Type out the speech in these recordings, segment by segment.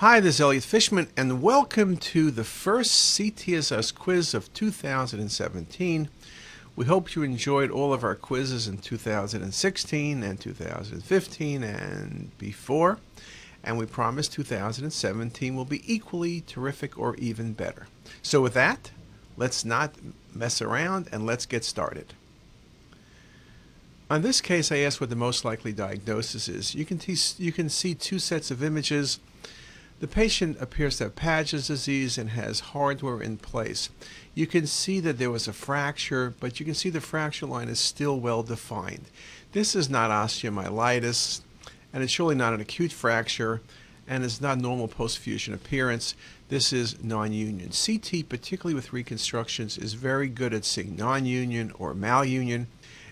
Hi, this is Elliot Fishman, and welcome to the first CTisus quiz of 2017. We hope you enjoyed all of our quizzes in 2016 and 2015 and before, and we promise 2017 will be equally terrific or even better. So, with that, let's not mess around and let's get started. On this case, I asked what the most likely diagnosis is. You can, you can see two sets of images the patient appears to have Paget's disease and has hardware in place. You can see that there was a fracture, but you can see the fracture line is still well defined. This is not osteomyelitis, and it's surely not an acute fracture, and it's not normal post-fusion appearance. This is non-union. CT, particularly with reconstructions, is very good at seeing non-union or malunion.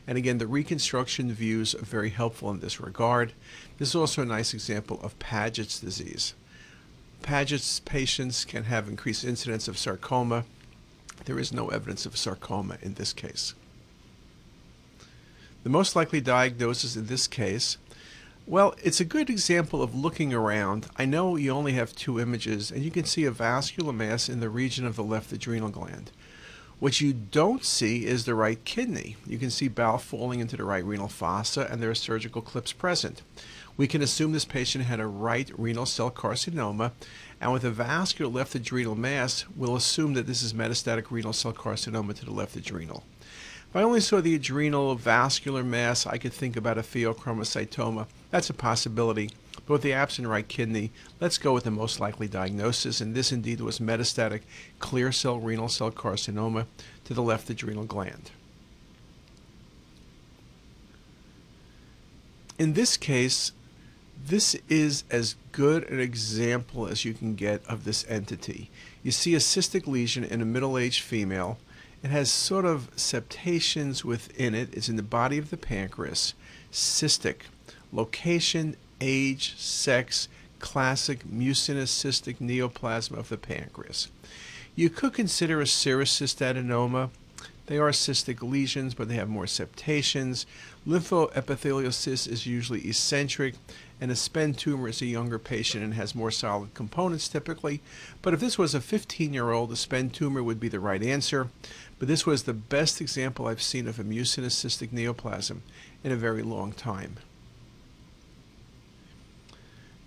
And again, the reconstruction views are very helpful in this regard. This is also a nice example of Paget's disease. Paget's patients can have increased incidence of sarcoma. There is no evidence of sarcoma in this case. The most likely diagnosis in this case, well, it's a good example of looking around. I know you only have two images, and you can see a vascular mass in the region of the left adrenal gland. What you don't see is the right kidney. You can see bowel falling into the right renal fossa, and there are surgical clips present. We can assume this patient had a right renal cell carcinoma, and with a vascular left adrenal mass, we'll assume that this is metastatic renal cell carcinoma to the left adrenal. If I only saw the adrenal vascular mass, I could think about a pheochromocytoma. That's a possibility. But with the absent right kidney, let's go with the most likely diagnosis, and this indeed was metastatic clear cell renal cell carcinoma to the left adrenal gland. In this case, this is as good an example as you can get of this entity. You see a cystic lesion in a middle-aged female. It has sort of septations within it. It's in the body of the pancreas. Cystic. Location, age, sex, classic mucinous cystic neoplasm of the pancreas. You could consider a serous cystadenoma. They are cystic lesions, but they have more septations. Lymphoepithelial cyst is usually eccentric, and a SPEN tumor is a younger patient and has more solid components typically. But if this was a 15 year old, a SPEN tumor would be the right answer. But this was the best example I've seen of a mucinous cystic neoplasm in a very long time.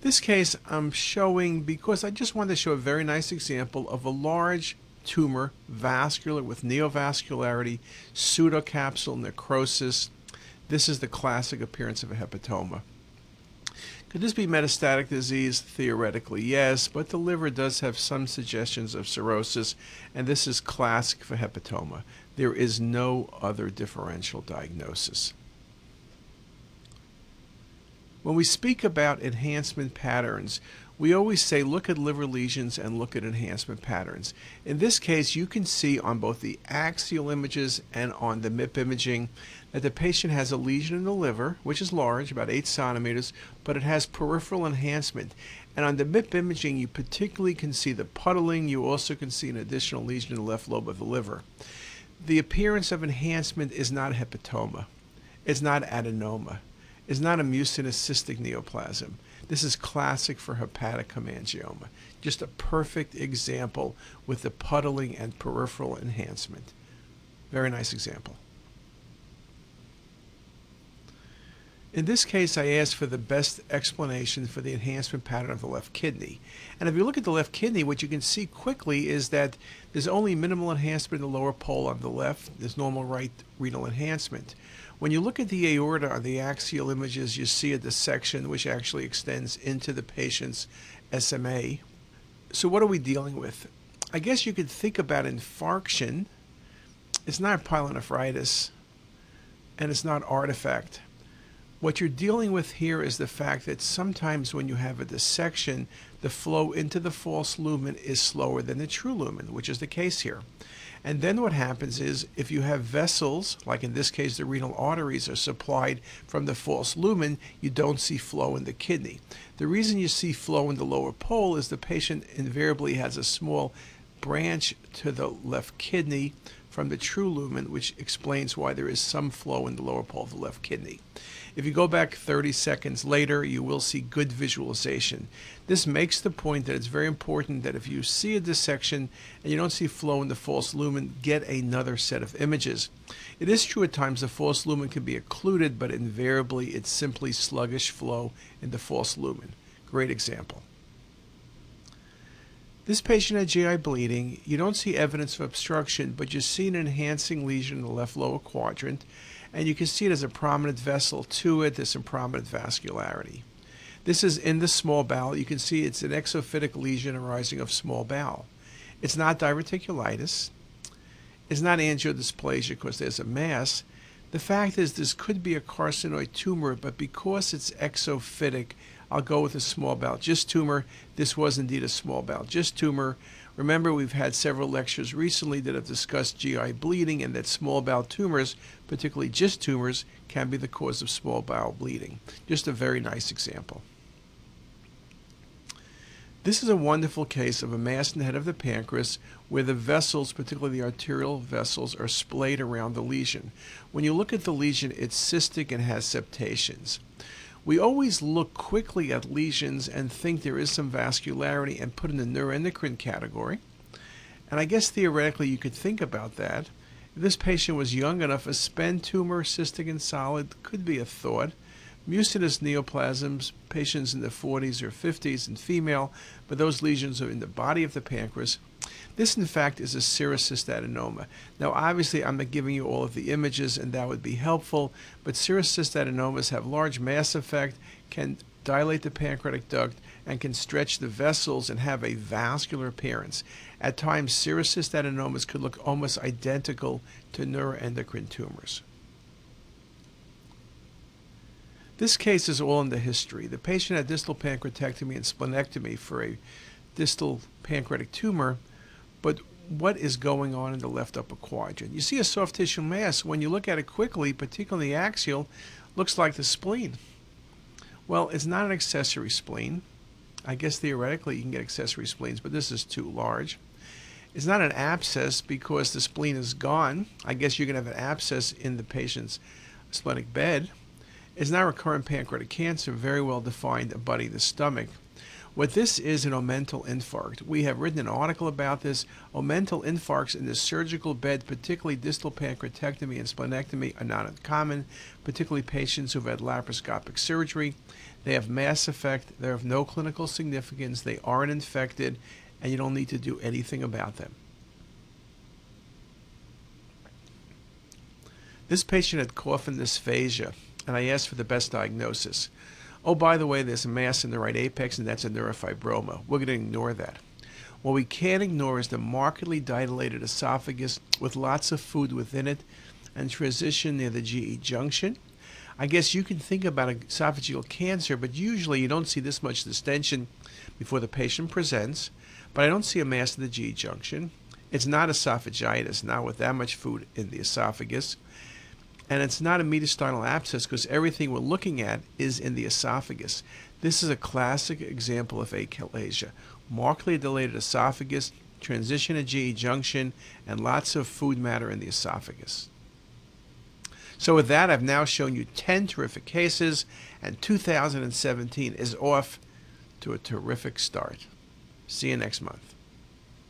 This case I'm showing because I just wanted to show a very nice example of a large tumor, vascular with neovascularity, pseudocapsule necrosis. This is the classic appearance of a hepatoma. Could this be metastatic disease? Theoretically, yes, but the liver does have some suggestions of cirrhosis, and this is classic for hepatoma. There is no other differential diagnosis. When we speak about enhancement patterns, we always say look at liver lesions and look at enhancement patterns. In this case, you can see on both the axial images and on the MIP imaging that the patient has a lesion in the liver, which is large, about 8 centimeters, but it has peripheral enhancement. And on the MIP imaging, you particularly can see the puddling. You also can see an additional lesion in the left lobe of the liver. The appearance of enhancement is not hepatoma. It's not adenoma. It's not a mucinous cystic neoplasm. This is classic for hepatic hemangioma. Just a perfect example with the puddling and peripheral enhancement. Very nice example. In this case, I asked for the best explanation for the enhancement pattern of the left kidney. And if you look at the left kidney, what you can see quickly is that there's only minimal enhancement in the lower pole on the left. There's normal right renal enhancement. When you look at the aorta on the axial images, you see a dissection which actually extends into the patient's SMA. So what are we dealing with? I guess you could think about infarction. It's not pyelonephritis, and it's not artifact. What you're dealing with here is the fact that sometimes when you have a dissection, the flow into the false lumen is slower than the true lumen, which is the case here. And then what happens is if you have vessels, like in this case the renal arteries are supplied from the false lumen, you don't see flow in the kidney. The reason you see flow in the lower pole is the patient invariably has a small branch to the left kidney from the true lumen, which explains why there is some flow in the lower pole of the left kidney. If you go back 30 seconds later, you will see good visualization. This makes the point that it's very important that if you see a dissection and you don't see flow in the false lumen, get another set of images. It is true at times the false lumen can be occluded, but invariably it's simply sluggish flow in the false lumen. Great example. This patient had GI bleeding. You don't see evidence of obstruction, but you see an enhancing lesion in the left lower quadrant and you can see there's a prominent vessel to it. There's some prominent vascularity. This is in the small bowel. You can see it's an exophytic lesion arising of small bowel. It's not diverticulitis. It's not angiodysplasia because there's a mass. The fact is this could be a carcinoid tumor, but because it's exophytic, I'll go with a small bowel GIST tumor. This was indeed a small bowel GIST tumor. Remember, we've had several lectures recently that have discussed GI bleeding and that small bowel tumors, particularly GIST tumors, can be the cause of small bowel bleeding. Just a very nice example. This is a wonderful case of a mass in the head of the pancreas where the vessels, particularly the arterial vessels, are splayed around the lesion. When you look at the lesion, it's cystic and has septations. We always look quickly at lesions and think there is some vascularity and put in the neuroendocrine category. And I guess theoretically you could think about that. If this patient was young enough, a SPEN tumor, cystic and solid, could be a thought. Mucinous neoplasms, patients in the 40s or 50s and female, but those lesions are in the body of the pancreas. This, in fact, is a adenoma. Now, obviously, I'm not giving you all of the images, and that would be helpful, but adenomas have large mass effect, can dilate the pancreatic duct, and can stretch the vessels and have a vascular appearance. At times, adenomas could look almost identical to neuroendocrine tumors. This case is all in the history. The patient had distal pancreatectomy and splenectomy for a distal pancreatic tumor, but what is going on in the left upper quadrant? You see a soft tissue mass. When you look at it quickly, particularly the axial, looks like the spleen. Well, it's not an accessory spleen. I guess theoretically you can get accessory spleens, but this is too large. It's not an abscess because the spleen is gone. I guess you can have an abscess in the patient's splenic bed. It's not recurrent pancreatic cancer, very well defined abutting the stomach. What this is an omental infarct. We have written an article about this. Omental infarcts in the surgical bed, particularly distal pancreatectomy and splenectomy, are not uncommon, particularly patients who've had laparoscopic surgery. They have mass effect, they're of no clinical significance, they aren't infected, and you don't need to do anything about them. This patient had coffin dysphagia, and I asked for the best diagnosis. Oh, by the way, there's a mass in the right apex, and that's a neurofibroma. We're going to ignore that. What we can't ignore is the markedly dilated esophagus with lots of food within it and transition near the GE junction. I guess you can think about esophageal cancer, but usually you don't see this much distension before the patient presents. But I don't see a mass in the GE junction. It's not esophagitis, not with that much food in the esophagus. And it's not a mediastinal abscess because everything we're looking at is in the esophagus. This is a classic example of achalasia. Markedly dilated esophagus, transition to GE junction, and lots of food matter in the esophagus. So with that, I've now shown you 10 terrific cases, and 2017 is off to a terrific start. See you next month.